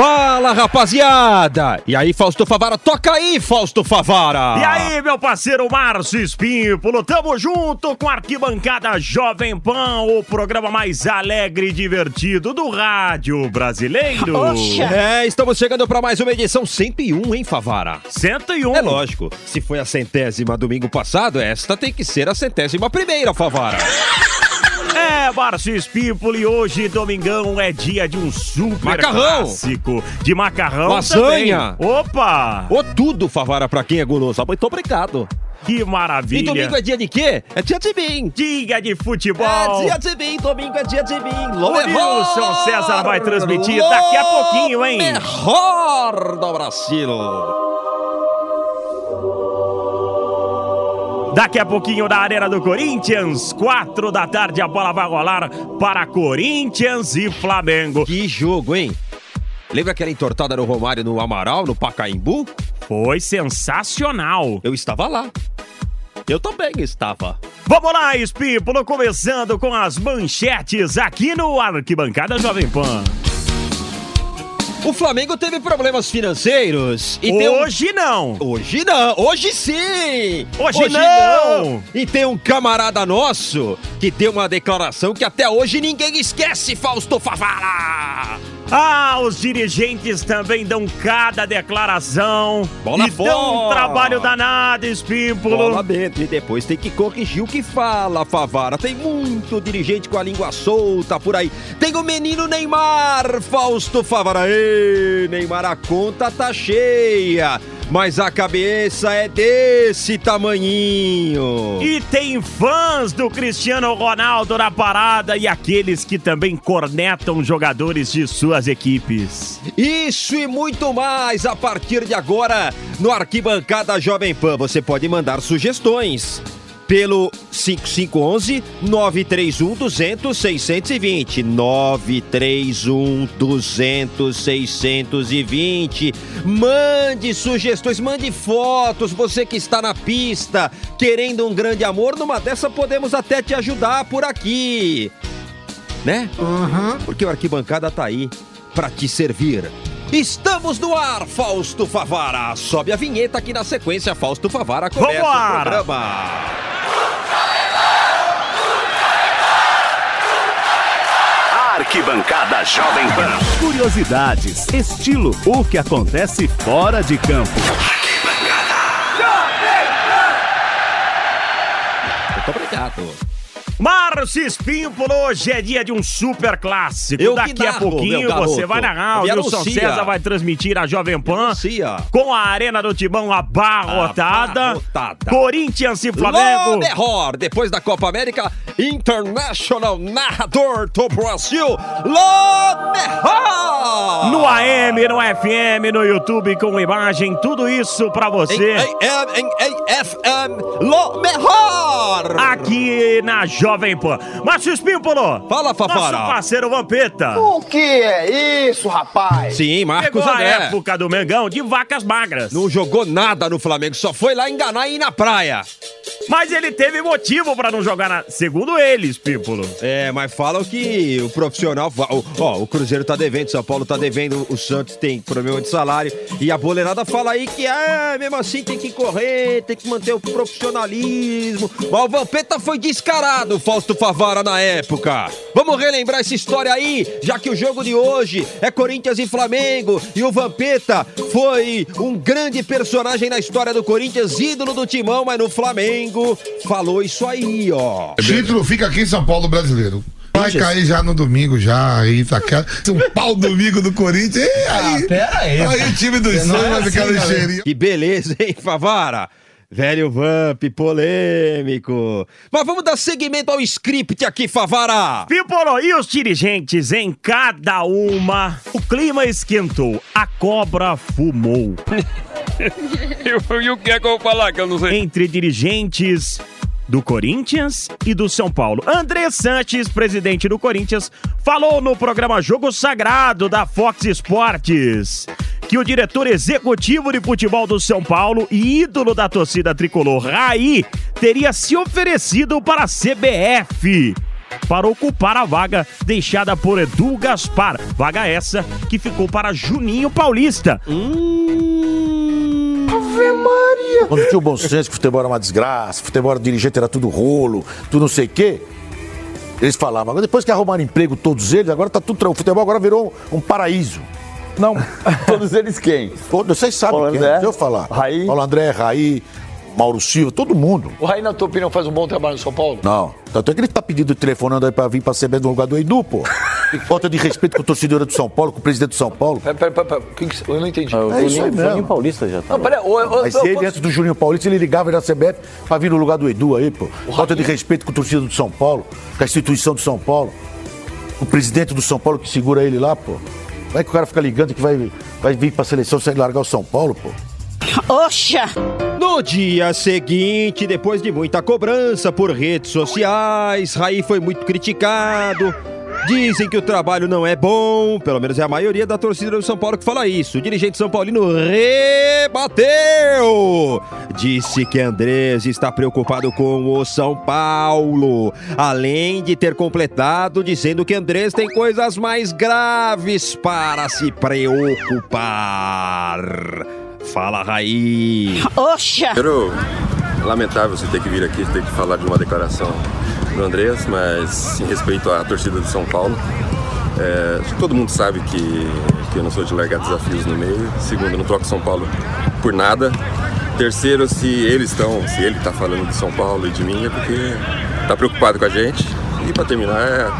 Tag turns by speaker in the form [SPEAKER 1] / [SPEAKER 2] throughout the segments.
[SPEAKER 1] Fala, rapaziada! E aí, Fausto Favara? Toca aí, Fausto Favara!
[SPEAKER 2] E aí, meu parceiro Márcio Espímpolo, tamo junto com a Arquibancada Jovem Pan, o programa mais alegre e divertido do rádio brasileiro.
[SPEAKER 1] É, estamos chegando para mais uma edição 101, hein, Favara?
[SPEAKER 2] 101.
[SPEAKER 1] É lógico, se foi a centésima domingo passado, esta tem que ser a centésima primeira, Favara.
[SPEAKER 2] É, Márcio Espímpolo, e hoje, domingão, é dia de um super
[SPEAKER 1] Macarrão.
[SPEAKER 2] clássico. De macarrão
[SPEAKER 1] Lasanha.
[SPEAKER 2] também. Opa!
[SPEAKER 1] Ô, tudo, Favara, pra quem é guloso. Muito obrigado.
[SPEAKER 2] Que
[SPEAKER 1] E
[SPEAKER 2] maravilha.
[SPEAKER 1] domingo é dia de quê? É dia de mim.
[SPEAKER 2] Dia de futebol.
[SPEAKER 1] É dia de mim, domingo é dia de mim.
[SPEAKER 2] O Wilson César vai transmitir daqui a pouquinho, hein?
[SPEAKER 1] Melhor do Brasil.
[SPEAKER 2] Daqui a pouquinho da Arena do Corinthians, quatro da tarde, a bola vai rolar para Corinthians e Flamengo.
[SPEAKER 1] Que jogo, hein? Lembra aquela entortada no Romário no Amaral, no Pacaembu?
[SPEAKER 2] Foi sensacional.
[SPEAKER 1] Eu estava lá. Eu também estava.
[SPEAKER 2] Vamos lá, Espípulo, começando com as manchetes aqui no Arquibancada Jovem Pan.
[SPEAKER 1] O Flamengo teve problemas financeiros e tem um...
[SPEAKER 2] Hoje não.
[SPEAKER 1] Hoje não, hoje sim!
[SPEAKER 2] Hoje não.
[SPEAKER 1] E tem um camarada nosso que deu uma declaração que até hoje ninguém esquece, Fausto Favara!
[SPEAKER 2] Ah, os dirigentes também dão cada declaração.
[SPEAKER 1] Bola
[SPEAKER 2] e dão um trabalho danado, Espípulo.
[SPEAKER 1] Bola dentro e depois tem que corrigir o que fala, Favara. Tem muito dirigente com a língua solta por aí. Tem o menino Neymar, Fausto Favara. Ei, Neymar, a conta tá cheia. Mas a cabeça é desse tamanhinho.
[SPEAKER 2] E tem fãs do Cristiano Ronaldo na parada e aqueles que também cornetam jogadores de suas equipes.
[SPEAKER 1] Isso e muito mais a partir de agora no Arquibancada Jovem Pan. Você pode mandar sugestões pelo 5511 931 200 620 931 200 620 Mande sugestões, mande fotos, você que está na pista querendo um grande amor, numa dessa podemos até te ajudar por aqui. Né? Porque o Arquibancada tá aí para te servir. Estamos no ar, Fausto Favara. Sobe a vinheta aqui na sequência, Fausto Favara começa o programa.
[SPEAKER 3] Arquibancada Jovem Pan.
[SPEAKER 4] Curiosidades, estilo, o que acontece fora de campo.
[SPEAKER 1] Muito obrigado.
[SPEAKER 2] Márcio Espímpolo, hoje é dia de um super clássico.
[SPEAKER 1] Eu
[SPEAKER 2] Daqui a
[SPEAKER 1] narro,
[SPEAKER 2] pouquinho
[SPEAKER 1] meu garoto.
[SPEAKER 2] você vai narrar. O
[SPEAKER 1] Me
[SPEAKER 2] Wilson
[SPEAKER 1] anuncia.
[SPEAKER 2] César vai transmitir a Jovem Pan
[SPEAKER 1] Anuncia.
[SPEAKER 2] com a Arena do Timão abarrotada.
[SPEAKER 1] Abarrotada.
[SPEAKER 2] Corinthians e Flamengo.
[SPEAKER 1] Loberhor, depois da Copa América, International Narrador do Brasil, Loberhor!
[SPEAKER 2] No AM, no FM, no YouTube com imagem, tudo isso pra você.
[SPEAKER 1] Em AM, em AFM, Loberhor!
[SPEAKER 2] Aqui na Jovem Pan. Márcio Espímpolo.
[SPEAKER 1] Fala, Fafara.
[SPEAKER 2] Nosso parceiro Vampeta.
[SPEAKER 5] O que é isso, rapaz?
[SPEAKER 1] Sim, Marcos
[SPEAKER 2] Pegou a
[SPEAKER 1] André.
[SPEAKER 2] época do Mengão de vacas magras.
[SPEAKER 1] Não jogou nada no Flamengo, só foi lá enganar e ir na praia.
[SPEAKER 2] Mas ele teve motivo pra não jogar na... Segundo eles, Pípolo.
[SPEAKER 1] É, mas falam que o profissional. Ó, o Cruzeiro tá devendo, São Paulo tá devendo, o Santos tem problema de salário. E a boleirada fala aí que, é, mesmo assim tem que correr, tem que manter o profissionalismo. Mas o Vampeta foi descarado, Fausto Favara, na época. Vamos relembrar essa história aí, já que o jogo de hoje é Corinthians e Flamengo. E o Vampeta foi um grande personagem na história do Corinthians, ídolo do timão, mas no Flamengo falou isso aí, ó.
[SPEAKER 6] O título fica aqui em São Paulo brasileiro. Vai cair já no domingo, já. Aí tá aquela. Um pau domingo do Corinthians. E aí,
[SPEAKER 7] Ah, pera aí,
[SPEAKER 6] aí o time do Santos
[SPEAKER 7] é
[SPEAKER 6] vai ficar
[SPEAKER 7] assim,
[SPEAKER 6] no
[SPEAKER 7] galera.
[SPEAKER 6] cheirinho.
[SPEAKER 1] Que beleza, hein, Favara? Velho Vamp, polêmico. Mas vamos dar seguimento ao script aqui, Favara.
[SPEAKER 2] Pipolo, e os dirigentes em cada uma? O clima esquentou, a cobra fumou.
[SPEAKER 8] E o que é que eu vou falar que eu não sei?
[SPEAKER 2] Entre dirigentes do Corinthians e do São Paulo. André Sanches, presidente do Corinthians, falou no programa Jogo Sagrado da Fox Sports que o diretor executivo de futebol do São Paulo e ídolo da torcida tricolor, Raí, teria se oferecido para a CBF para ocupar a vaga deixada por Edu Gaspar. Vaga essa que ficou para Juninho Paulista.
[SPEAKER 9] Quando tinha o bom senso que futebol era uma desgraça, futebol era dirigente era tudo rolo, tudo não sei o quê. Eles falavam, agora depois que arrumaram emprego todos eles, agora tá tudo tranquilo. O futebol agora virou um, um paraíso.
[SPEAKER 10] Não, todos eles quem?
[SPEAKER 9] Todos, vocês sabem
[SPEAKER 10] Paulo
[SPEAKER 9] quem,
[SPEAKER 10] André,
[SPEAKER 9] deixa eu falar.
[SPEAKER 10] Raí.
[SPEAKER 9] Paulo André, Raí, Mauro Silva, todo mundo.
[SPEAKER 10] O Raí, na tua opinião, faz um bom trabalho no São Paulo?
[SPEAKER 9] Não. Tanto é que ele tá pedindo telefonando aí pra vir pra CB no lugar do Edu, pô. Falta de respeito com o torcedor do São Paulo, com o presidente do São Paulo.
[SPEAKER 10] Pera, pera, pera, pera. O que que- eu não entendi.
[SPEAKER 9] É isso aí mesmo.
[SPEAKER 7] Paulista já tá.
[SPEAKER 10] Não, pera, ô, ô,
[SPEAKER 9] Mas ele,
[SPEAKER 10] ô,
[SPEAKER 9] antes do Juninho Paulista, ele ligava na CBF pra vir no lugar do Edu aí, pô. Falta de respeito com o torcedor do São Paulo, com a instituição do São Paulo. O presidente do São Paulo que segura ele lá, pô. Como é que o cara fica ligando que vai, vai vir pra seleção sem largar o São Paulo, pô?
[SPEAKER 11] Oxa!
[SPEAKER 1] No dia seguinte, depois de muita cobrança por redes sociais, Raí foi muito criticado. Dizem que o trabalho não é bom, pelo menos é a maioria da torcida do São Paulo que fala isso. O dirigente São Paulino rebateu. Disse que Andrés está preocupado com o São Paulo, além de ter completado dizendo que Andrés tem coisas mais graves para se preocupar. Fala, Raí.
[SPEAKER 11] Oxa!
[SPEAKER 8] Primeiro, lamentável você ter que vir aqui, ter que falar de uma declaração do Andrés, mas em respeito à torcida do São Paulo, é, todo mundo sabe que, que eu não sou de largar desafios no meio. Segundo, não troco São Paulo por nada. Terceiro, se eles estão, se ele está falando de São Paulo e de mim, é porque está preocupado com a gente. E para terminar, é,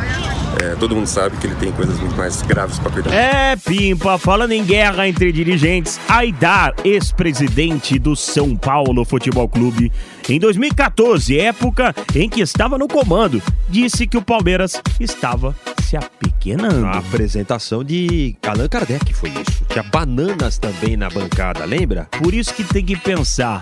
[SPEAKER 8] é, todo mundo sabe que ele tem coisas muito mais graves para cuidar.
[SPEAKER 2] É, Pimpa, falando em guerra entre dirigentes, Aidar, ex-presidente do São Paulo Futebol Clube, em 2014, época em que estava no comando, disse que o Palmeiras estava se apequenando.
[SPEAKER 1] A apresentação de Allan Kardec foi isso. Tinha bananas também na bancada, lembra?
[SPEAKER 2] Por isso que tem que pensar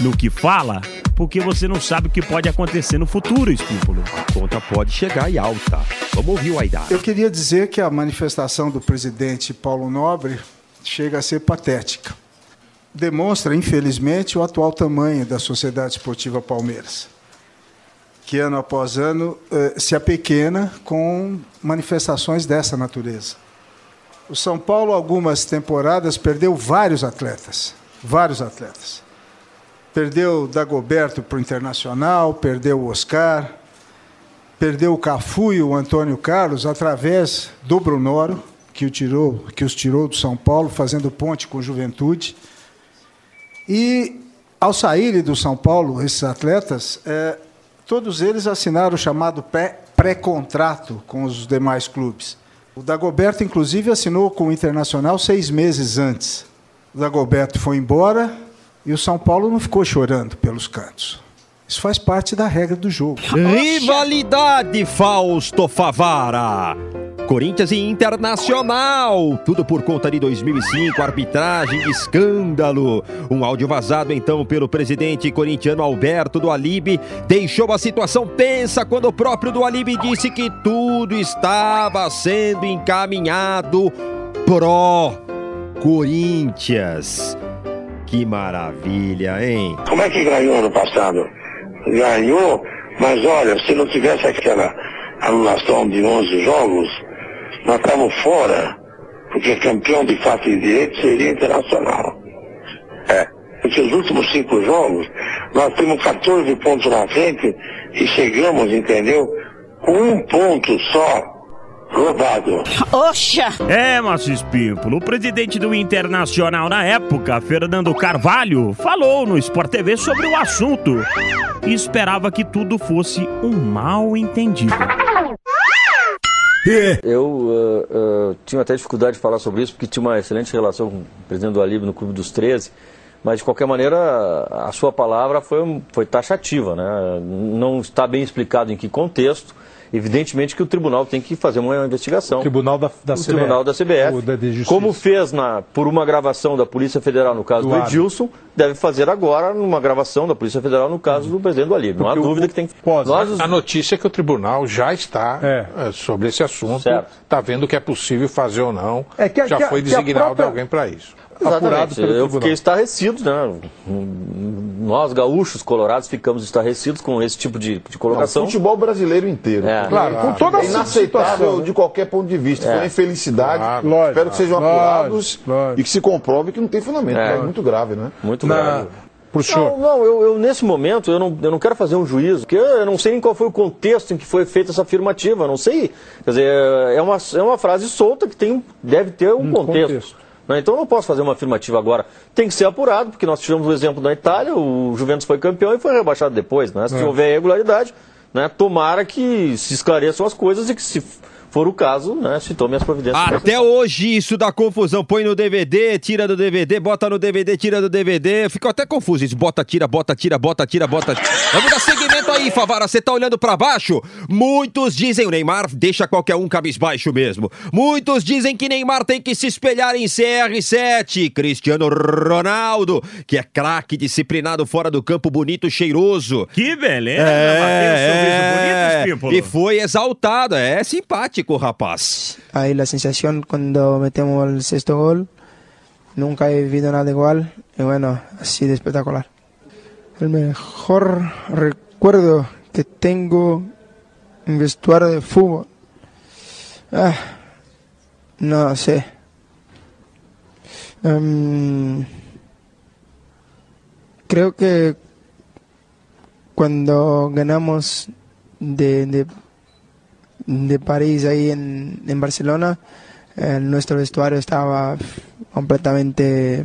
[SPEAKER 2] no que fala, porque você não sabe o que pode acontecer no futuro, Espípulo.
[SPEAKER 1] A conta pode chegar e alta. Vamos ouvir o Aidar.
[SPEAKER 12] Eu queria dizer que a manifestação do presidente Paulo Nobre chega a ser patética. Demonstra, infelizmente, o atual tamanho da Sociedade Esportiva Palmeiras, que ano após ano eh, se apequena com manifestações dessa natureza. O São Paulo, algumas temporadas, perdeu vários atletas, vários atletas. Perdeu Dagoberto para o Internacional, perdeu o Oscar, perdeu o Cafu e o Antônio Carlos através do Brunoro, que, o tirou, que os tirou do São Paulo, fazendo ponte com Juventude. E, ao saírem do São Paulo, esses atletas, eh, todos eles assinaram o chamado pré- pré-contrato com os demais clubes. O Dagoberto, inclusive, assinou com o Internacional seis meses antes. O Dagoberto foi embora e o São Paulo não ficou chorando pelos cantos. Isso faz parte da regra do jogo.
[SPEAKER 1] Rivalidade Fausto Favara. Corinthians e Internacional, tudo por conta de 2005, arbitragem escândalo. Um áudio vazado então pelo presidente corintiano Alberto do Alibe deixou a situação tensa quando o próprio do Alibe disse que tudo estava sendo encaminhado pró Corinthians. Que maravilha, hein?
[SPEAKER 13] Como é que ganhou ano passado? Ganhou, mas olha, se não tivesse aquela anulação de 11 jogos, nós estávamos fora, porque campeão de fato e direito seria internacional. É, porque os últimos cinco jogos, nós temos 14 pontos na frente e chegamos, entendeu? Com um ponto só roubado.
[SPEAKER 11] Oxa!
[SPEAKER 2] É, Márcio Espímpolo, o presidente do Internacional na época, Fernando Carvalho, falou no Sport TV sobre o assunto e esperava que tudo fosse um mal entendido.
[SPEAKER 7] Eu eh, eh, tinha até dificuldade de falar sobre isso, porque tinha uma excelente relação com o presidente do Alib no Clube dos 13, mas de qualquer maneira a sua palavra foi, foi taxativa, né? não está bem explicado em que contexto. Evidentemente que o tribunal tem que fazer uma investigação.
[SPEAKER 14] Tribunal da, da
[SPEAKER 7] o
[SPEAKER 14] CBF.
[SPEAKER 7] Tribunal da CBF,
[SPEAKER 14] O da-
[SPEAKER 7] como fez na, por uma gravação da Polícia Federal no caso do,
[SPEAKER 14] Do
[SPEAKER 7] Edilson, deve fazer agora numa gravação da Polícia Federal no caso do presidente do Alib. Não há
[SPEAKER 10] Porque o-
[SPEAKER 7] dúvida que tem que... Nós, os-
[SPEAKER 10] A notícia é que o tribunal já está eh, sobre esse assunto, está vendo o que é possível fazer ou não.
[SPEAKER 7] É que
[SPEAKER 10] já
[SPEAKER 7] que a-
[SPEAKER 10] foi designado
[SPEAKER 7] própria-
[SPEAKER 10] alguém para isso.
[SPEAKER 7] Exatamente. Eu fiquei estarrecido, né? Nós, gaúchos, colorados, ficamos estarrecidos com esse tipo de, de colocação.
[SPEAKER 15] Não, o futebol brasileiro inteiro.
[SPEAKER 7] É.
[SPEAKER 15] Claro, com toda
[SPEAKER 7] É
[SPEAKER 15] a
[SPEAKER 7] inaceitável,
[SPEAKER 15] situação
[SPEAKER 7] né?
[SPEAKER 15] de qualquer ponto de vista.
[SPEAKER 7] É.
[SPEAKER 15] Foi uma infelicidade.
[SPEAKER 7] Claro. Lógico.
[SPEAKER 15] Espero que sejam
[SPEAKER 7] Lógico,
[SPEAKER 15] apurados e que se comprove que não tem fundamento.
[SPEAKER 7] É.
[SPEAKER 15] É, muito grave, né?
[SPEAKER 7] Muito grave. Não, não eu, eu, nesse momento eu não, eu não quero fazer um juízo, porque eu não sei nem qual foi o contexto em que foi feita essa afirmativa, eu não sei. Quer dizer, é uma, é uma frase solta que tem, deve ter um, contexto. Né? Então eu não posso fazer uma afirmativa agora. Tem que ser apurado, porque nós tivemos o exemplo da Itália, o Juventus foi campeão e foi rebaixado depois. Né? Se
[SPEAKER 1] É.
[SPEAKER 7] houver irregularidade, né, tomara que se esclareçam as coisas e que se for o caso, né, se tome as providências.
[SPEAKER 1] Até hoje isso dá confusão. Põe no DVD, tira do DVD, bota no DVD, tira do DVD. Ficou até confuso isso. Bota, tira, bota, tira, bota, tira, bota. Vamos dar seguimento aí, Favara. Você tá olhando pra baixo? Muitos dizem o Neymar deixa qualquer um cabisbaixo mesmo. Muitos dizem que Neymar tem que se espelhar em CR7. Cristiano Ronaldo, que é craque, disciplinado fora do campo, bonito, cheiroso.
[SPEAKER 2] Que beleza,
[SPEAKER 1] É, é,
[SPEAKER 2] bonito.
[SPEAKER 1] E foi exaltado. É simpático, rapaz.
[SPEAKER 16] Ahí la sensación cuando metemos el sexto gol, nunca he vivido nada igual y bueno, así de espectacular. El mejor recuerdo que tengo en vestuario de fútbol, ah, no sé. Em, creo que cuando ganamos de, de de París ahí en, en Barcelona, eh, nuestro vestuario estaba completamente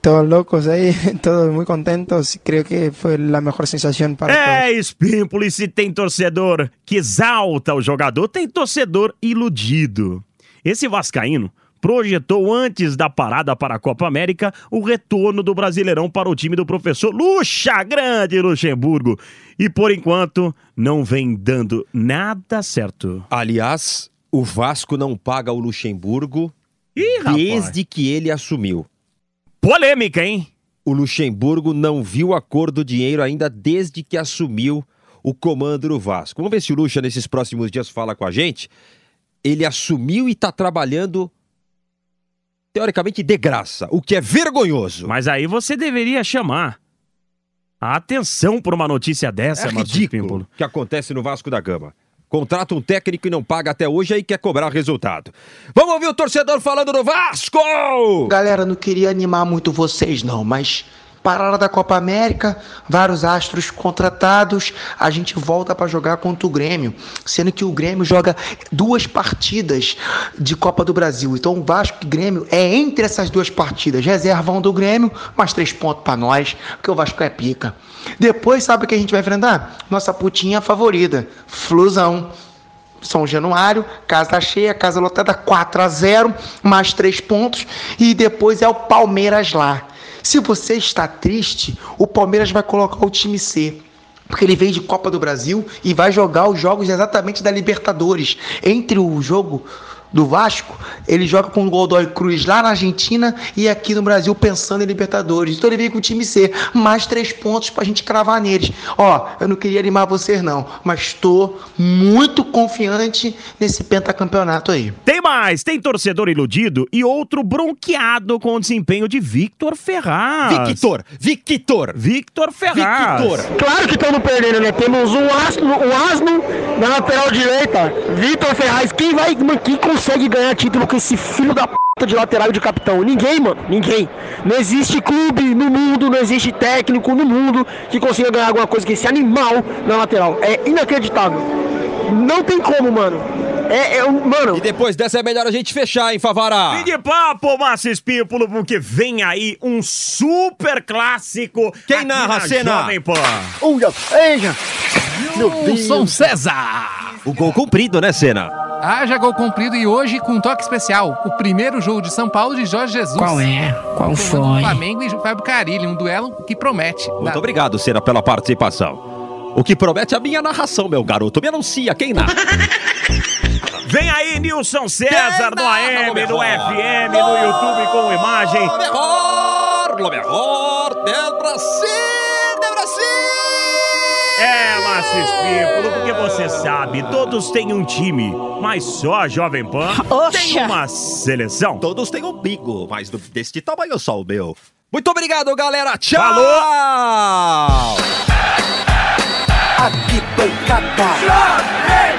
[SPEAKER 16] todos locos ahí, todos muy contentos. Creo que fue la mejor sensación para.
[SPEAKER 2] É, Espímpolo, e se tem torcedor que exalta o jogador, tem torcedor iludido. Esse Vascaíno projetou antes da parada para a Copa América o retorno do Brasileirão para o time do professor Luxa Grande Luxemburgo. E por enquanto não vem dando nada certo.
[SPEAKER 1] Aliás, o Vasco não paga o Luxemburgo
[SPEAKER 2] rapaz.
[SPEAKER 1] desde que ele assumiu.
[SPEAKER 2] Polêmica, hein?
[SPEAKER 1] O Luxemburgo não viu a cor do dinheiro ainda desde que assumiu o comando do Vasco. Vamos ver se o Luxa nesses próximos dias fala com a gente. Ele assumiu e está trabalhando teoricamente de graça, o que é vergonhoso.
[SPEAKER 2] Mas aí você deveria chamar a atenção por uma notícia dessa,
[SPEAKER 1] É ridículo que acontece no Vasco da Gama. Contrata um técnico e não paga até hoje aí quer cobrar resultado. Vamos ouvir o torcedor falando do Vasco!
[SPEAKER 17] Galera, não queria animar muito vocês não, mas parada da Copa América, vários astros contratados, a gente volta para jogar contra o Grêmio, sendo que o Grêmio joga duas partidas de Copa do Brasil. Então o Vasco e Grêmio é entre essas duas partidas, reservão do Grêmio, mais três pontos para nós, porque o Vasco é pica. Depois sabe o que a gente vai enfrentar? Nossa putinha favorita, Flusão. São Januário, casa cheia, casa lotada, 4 a 0 mais 3 pontos. E depois é o Palmeiras lá. Se você está triste, o Palmeiras vai colocar o time C. Porque ele vem de Copa do Brasil e vai jogar os jogos exatamente da Libertadores. Entre o jogo do Vasco, ele joga com o Godoy Cruz lá na Argentina e aqui no Brasil pensando em Libertadores. Então ele veio com o time C, mais três pontos pra gente cravar neles. Ó, eu não queria animar vocês não, mas estou muito confiante nesse pentacampeonato aí.
[SPEAKER 2] Tem mais, tem torcedor iludido e outro bronqueado com o desempenho de Victor Ferraz.
[SPEAKER 1] Victor, Victor,
[SPEAKER 2] Victor Ferraz.
[SPEAKER 18] Claro que estamos perdendo, né? Temos um asno, um asno na lateral direita, Vitor Ferraz. Quem vai, quem consegue ganhar título com esse filho da p de lateral e de capitão? Ninguém, mano, ninguém. Não existe clube no mundo, não existe técnico no mundo que consiga ganhar alguma coisa com esse animal na lateral. É inacreditável. Não tem como, mano. É, é um- mano.
[SPEAKER 1] E depois dessa é melhor a gente fechar, hein, Favara?
[SPEAKER 2] Fim de papo, Márcio Espímpolo, porque vem aí um super clássico.
[SPEAKER 1] Quem narra a
[SPEAKER 2] na
[SPEAKER 1] cena?
[SPEAKER 2] Jovem Pan.
[SPEAKER 18] Olha, veja. Meu Deus.
[SPEAKER 4] Wilson César.
[SPEAKER 1] O gol cumprido, né, Senna?
[SPEAKER 14] Haja gol cumprido e hoje com um toque especial. O primeiro jogo de São Paulo de Jorge Jesus.
[SPEAKER 19] Qual é? Qual foi?
[SPEAKER 14] Flamengo e Fábio Carilli, um duelo que promete.
[SPEAKER 1] Muito obrigado, Senna, pela participação. O que promete é a minha narração, meu garoto. Me anuncia, quem narra?
[SPEAKER 2] Vem aí, Nilson César, no AM, no FM, no YouTube com imagem.
[SPEAKER 1] Lo melhor, lo melhor del Brasil!
[SPEAKER 2] Porque você sabe, todos têm um time, mas só a Jovem Pan tem uma seleção.
[SPEAKER 1] Todos têm um bigo, mas do- deste tamanho só o meu. Muito obrigado, galera. Tchau!
[SPEAKER 2] Falou!
[SPEAKER 3] Arquibancada.